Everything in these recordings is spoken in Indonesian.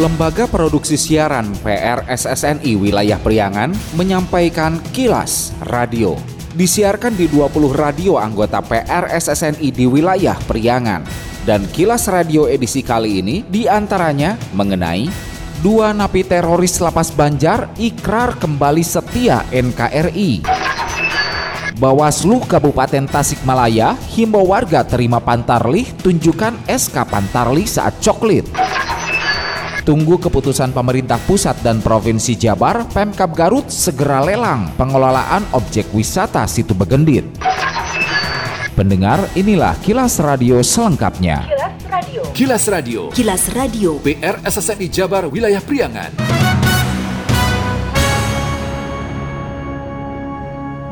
Lembaga Produksi Siaran PRSSNI Wilayah Priangan menyampaikan kilas radio. Disiarkan di 20 radio anggota PRSSNI di wilayah Priangan. Dan kilas radio edisi kali ini di antaranya mengenai dua napi teroris lapas Banjar ikrar kembali setia NKRI. Bawaslu Kabupaten Tasikmalaya himbau warga terima pantarlih tunjukkan SK pantarlih saat coklit. Tunggu keputusan pemerintah pusat dan provinsi Jabar, Pemkab Garut segera lelang pengelolaan objek wisata Situ Begendit. Pendengar, inilah kilas radio selengkapnya. Kilas Radio. Kilas Radio. Kilas Radio. PR SSNI Jabar Wilayah Priangan.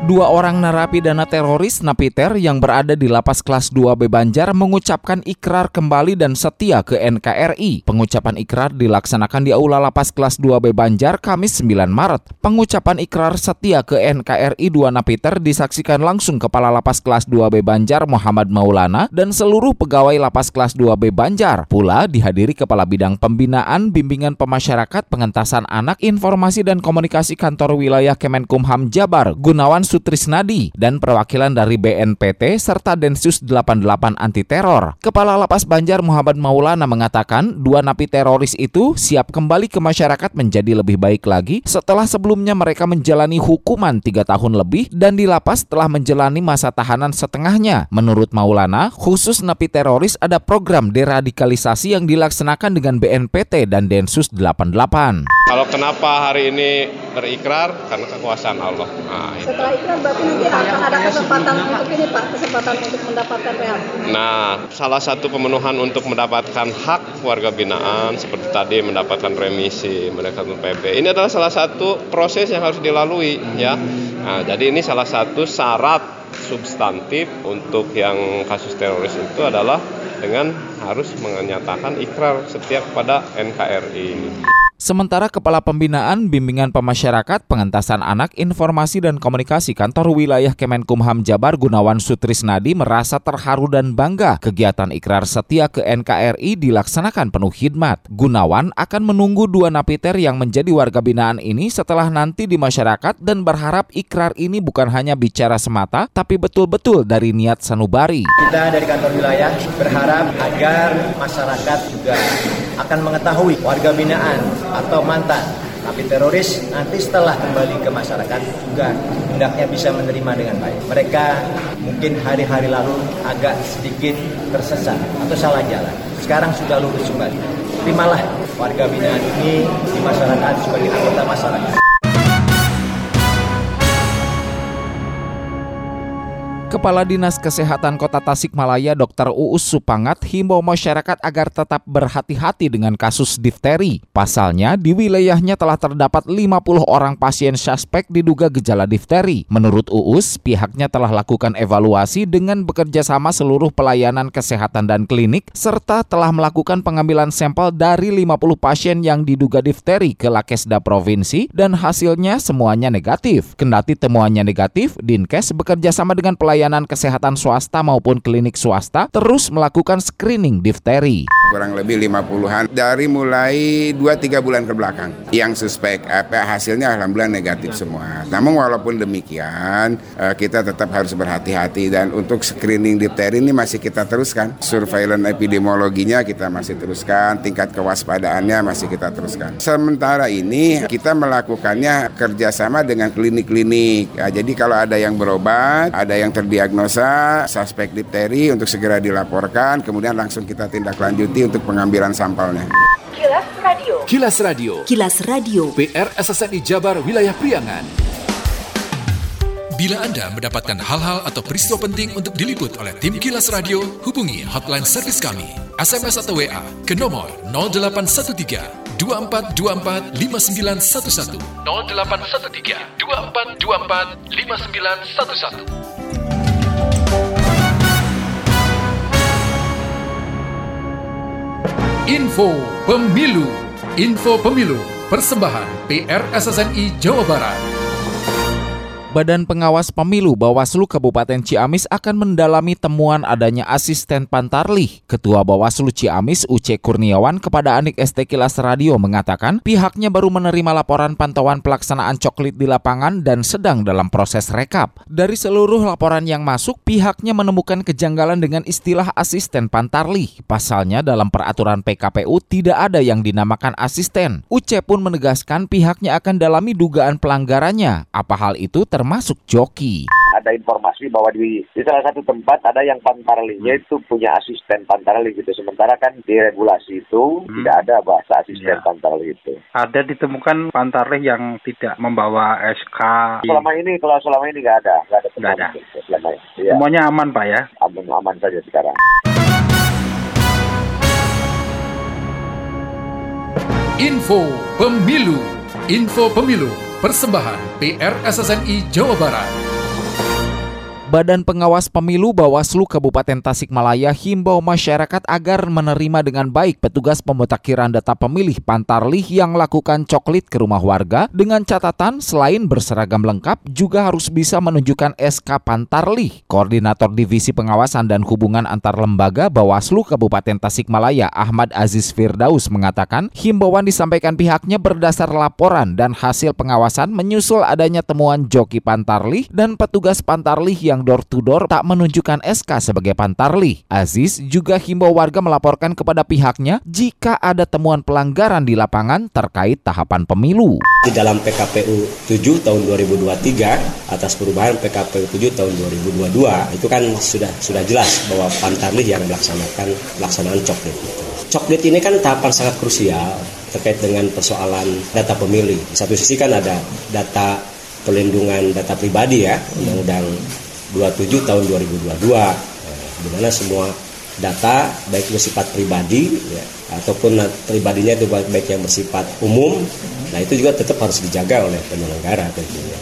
Dua orang narapidana teroris Napiter yang berada di lapas kelas 2B Banjar mengucapkan ikrar kembali dan setia ke NKRI. Pengucapan ikrar dilaksanakan di Aula Lapas kelas 2B Banjar Kamis 9 Maret. Pengucapan ikrar setia ke NKRI dua Napiter disaksikan langsung Kepala Lapas kelas 2B Banjar Muhammad Maulana dan seluruh pegawai Lapas kelas 2B Banjar. Pula dihadiri Kepala Bidang Pembinaan, Bimbingan Pemasyarakat, Pengentasan Anak, Informasi dan Komunikasi Kantor Wilayah Kemenkumham Jabar, Gunawan Sutrisnadi dan perwakilan dari BNPT serta Densus 88 anti teror. Kepala Lapas Banjar Muhammad Maulana mengatakan dua napi teroris itu siap kembali ke masyarakat menjadi lebih baik lagi setelah sebelumnya mereka menjalani hukuman tiga tahun lebih dan di lapas telah menjalani masa tahanan setengahnya. Menurut Maulana, khusus napi teroris ada program deradikalisasi yang dilaksanakan dengan BNPT dan Densus 88. Kalau kenapa hari ini berikrar karena kekuasaan Allah. Nah, itu. Setelah ikrar berarti nanti akan ada kesempatan untuk ini Pak, kesempatan untuk mendapatkan rehab. Nah, salah satu pemenuhan untuk mendapatkan hak warga binaan seperti tadi mendapatkan remisi, mendapatkan PB. Ini adalah salah satu proses yang harus dilalui ya. Nah, jadi ini salah satu syarat substantif untuk yang kasus teroris itu adalah dengan harus menyatakan ikrar setiap kepada NKRI. Sementara Kepala Pembinaan Bimbingan Pemasyarakat Pengentasan Anak Informasi dan Komunikasi Kantor Wilayah Kemenkumham Jabar Gunawan Sutrisnadi merasa terharu dan bangga kegiatan ikrar setia ke NKRI dilaksanakan penuh hikmat. Gunawan akan menunggu dua napiter yang menjadi warga binaan ini setelah nanti di masyarakat dan berharap ikrar ini bukan hanya bicara semata tapi betul-betul dari niat sanubari. Kita dari kantor wilayah berharap agar masyarakat juga akan mengetahui warga binaan atau mantan napi teroris nanti setelah kembali ke masyarakat juga hendaknya bisa menerima dengan baik. Mereka mungkin hari-hari lalu agak sedikit tersesat atau salah jalan. Sekarang sudah lurus kembali. Terimalah warga binaan ini di masyarakat sebagai anggota masyarakat. Kepala Dinas Kesehatan Kota Tasikmalaya Dr. Uus Supangat himbau masyarakat agar tetap berhati-hati dengan kasus difteri. Pasalnya, di wilayahnya telah terdapat 50 orang pasien suspek diduga gejala difteri. Menurut Uus, pihaknya telah lakukan evaluasi dengan bekerja sama seluruh pelayanan kesehatan dan klinik, serta telah melakukan pengambilan sampel dari 50 pasien yang diduga difteri ke Lakesda Provinsi dan hasilnya semuanya negatif. Kendati temuannya negatif, Dinkes bekerja sama dengan pelayanan pelayanan kesehatan swasta maupun klinik swasta terus melakukan screening difteri. Kurang lebih 50-an dari mulai 2-3 bulan ke belakang yang suspek apa hasilnya alhamdulillah negatif semua. Namun walaupun demikian eh, kita tetap harus berhati-hati dan untuk screening difteri ini masih kita teruskan. Surveillance epidemiologinya kita masih teruskan, tingkat kewaspadaannya masih kita teruskan. Sementara ini kita melakukannya kerjasama dengan klinik-klinik. Ya, jadi kalau ada yang berobat, ada yang terdiagnosa suspek difteri untuk segera dilaporkan, kemudian langsung kita tindak lanjuti untuk pengambilan sampelnya. Kilas Radio. Kilas Radio. Kilas Radio. PR SSNI Jabar Wilayah Priangan. Bila Anda mendapatkan hal-hal atau peristiwa penting untuk diliput oleh tim Kilas Radio, hubungi hotline servis kami, SMS atau WA ke nomor 0813 2424 5911 0813 2424 5911 Info Pemilu. Info Pemilu. Persembahan PR SSNI Jawa Barat Badan Pengawas Pemilu Bawaslu Kabupaten Ciamis akan mendalami temuan adanya asisten Pantarlih. Ketua Bawaslu Ciamis Uce Kurniawan kepada Anik ST Kilas Radio mengatakan pihaknya baru menerima laporan pantauan pelaksanaan coklit di lapangan dan sedang dalam proses rekap. Dari seluruh laporan yang masuk, pihaknya menemukan kejanggalan dengan istilah asisten Pantarlih. Pasalnya dalam peraturan PKPU tidak ada yang dinamakan asisten. Uce pun menegaskan pihaknya akan dalami dugaan pelanggarannya. Apa hal itu termasuk joki. Ada informasi bahwa di, di salah satu tempat ada yang pantarlinya itu punya asisten pantarli gitu. Sementara kan di regulasi itu hmm. tidak ada bahasa asisten ya. pantarli itu. Ada ditemukan pantarli yang tidak membawa SK. Selama ini kalau selama ini nggak ada, nggak ada. Nggak ada. Selama ini. Ya. Semuanya aman pak ya? Aman aman saja sekarang. Info Pemilu Info Pemilu Persembahan PRSSNI Jawa Barat Badan Pengawas Pemilu Bawaslu Kabupaten Tasikmalaya himbau masyarakat agar menerima dengan baik petugas pemutakhiran data pemilih Pantarlih yang lakukan coklit ke rumah warga dengan catatan selain berseragam lengkap juga harus bisa menunjukkan SK Pantarlih. Koordinator Divisi Pengawasan dan Hubungan Antar Lembaga Bawaslu Kabupaten Tasikmalaya Ahmad Aziz Firdaus mengatakan himbauan disampaikan pihaknya berdasar laporan dan hasil pengawasan menyusul adanya temuan joki Pantarlih dan petugas Pantarlih yang yang door to door tak menunjukkan SK sebagai pantarli. Aziz juga himbau warga melaporkan kepada pihaknya jika ada temuan pelanggaran di lapangan terkait tahapan pemilu. Di dalam PKPU 7 tahun 2023 atas perubahan PKPU 7 tahun 2022 itu kan sudah sudah jelas bahwa pantarli yang melaksanakan pelaksanaan coklit. Coklit ini kan tahapan sangat krusial terkait dengan persoalan data pemilih. Di satu sisi kan ada data pelindungan data pribadi ya, undang-undang 27 tahun 2022 eh, di mana semua data baik bersifat pribadi ya, ataupun pribadinya itu baik yang bersifat umum nah itu juga tetap harus dijaga oleh penyelenggara tentunya.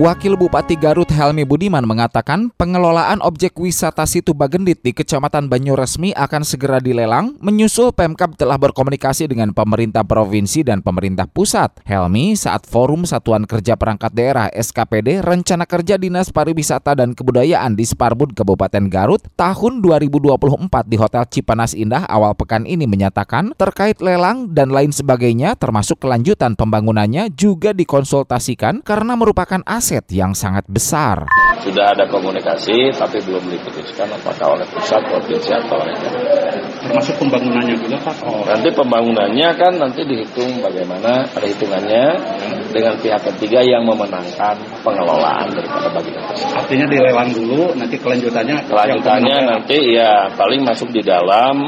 Wakil Bupati Garut Helmi Budiman mengatakan pengelolaan objek wisata Situ Bagendit di Kecamatan Banyuresmi akan segera dilelang menyusul Pemkab telah berkomunikasi dengan pemerintah provinsi dan pemerintah pusat. Helmi saat Forum Satuan Kerja Perangkat Daerah SKPD Rencana Kerja Dinas Pariwisata dan Kebudayaan di Sparbud Kabupaten Garut tahun 2024 di Hotel Cipanas Indah awal pekan ini menyatakan terkait lelang dan lain sebagainya termasuk kelanjutan pembangunannya juga dikonsultasikan karena merupakan aset aset yang sangat besar. Sudah ada komunikasi, tapi belum diputuskan apakah oleh pusat, provinsi, atau oleh Termasuk pembangunannya juga Pak? Oh. Nanti pembangunannya kan nanti dihitung bagaimana perhitungannya dengan pihak ketiga yang memenangkan pengelolaan daripada bagian tersebut. Artinya dilelang dulu, nanti kelanjutannya? Kelanjutannya nanti ya paling masuk di dalam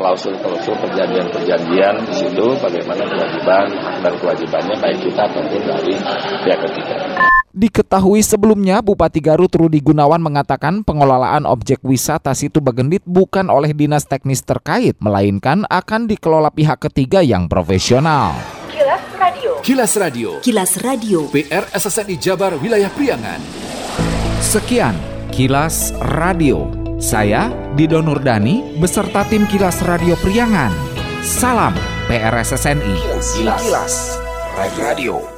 klausul-klausul perjanjian-perjanjian di situ bagaimana kewajiban hak dan kewajibannya baik kita ataupun dari pihak ketiga. Diketahui sebelumnya Bupati Garut Rudi Gunawan mengatakan pengelolaan objek wisata Situ Bagendit bukan oleh dinas teknis terkait, melainkan akan dikelola pihak ketiga yang profesional. Kilas Radio. Kilas Radio. Kilas Radio. PR SSNI Jabar Wilayah Priangan. Sekian Kilas Radio. Saya Dido Nurdani beserta tim Kilas Radio Priangan. Salam PRSSNI. Kilas, Kilas. Radio.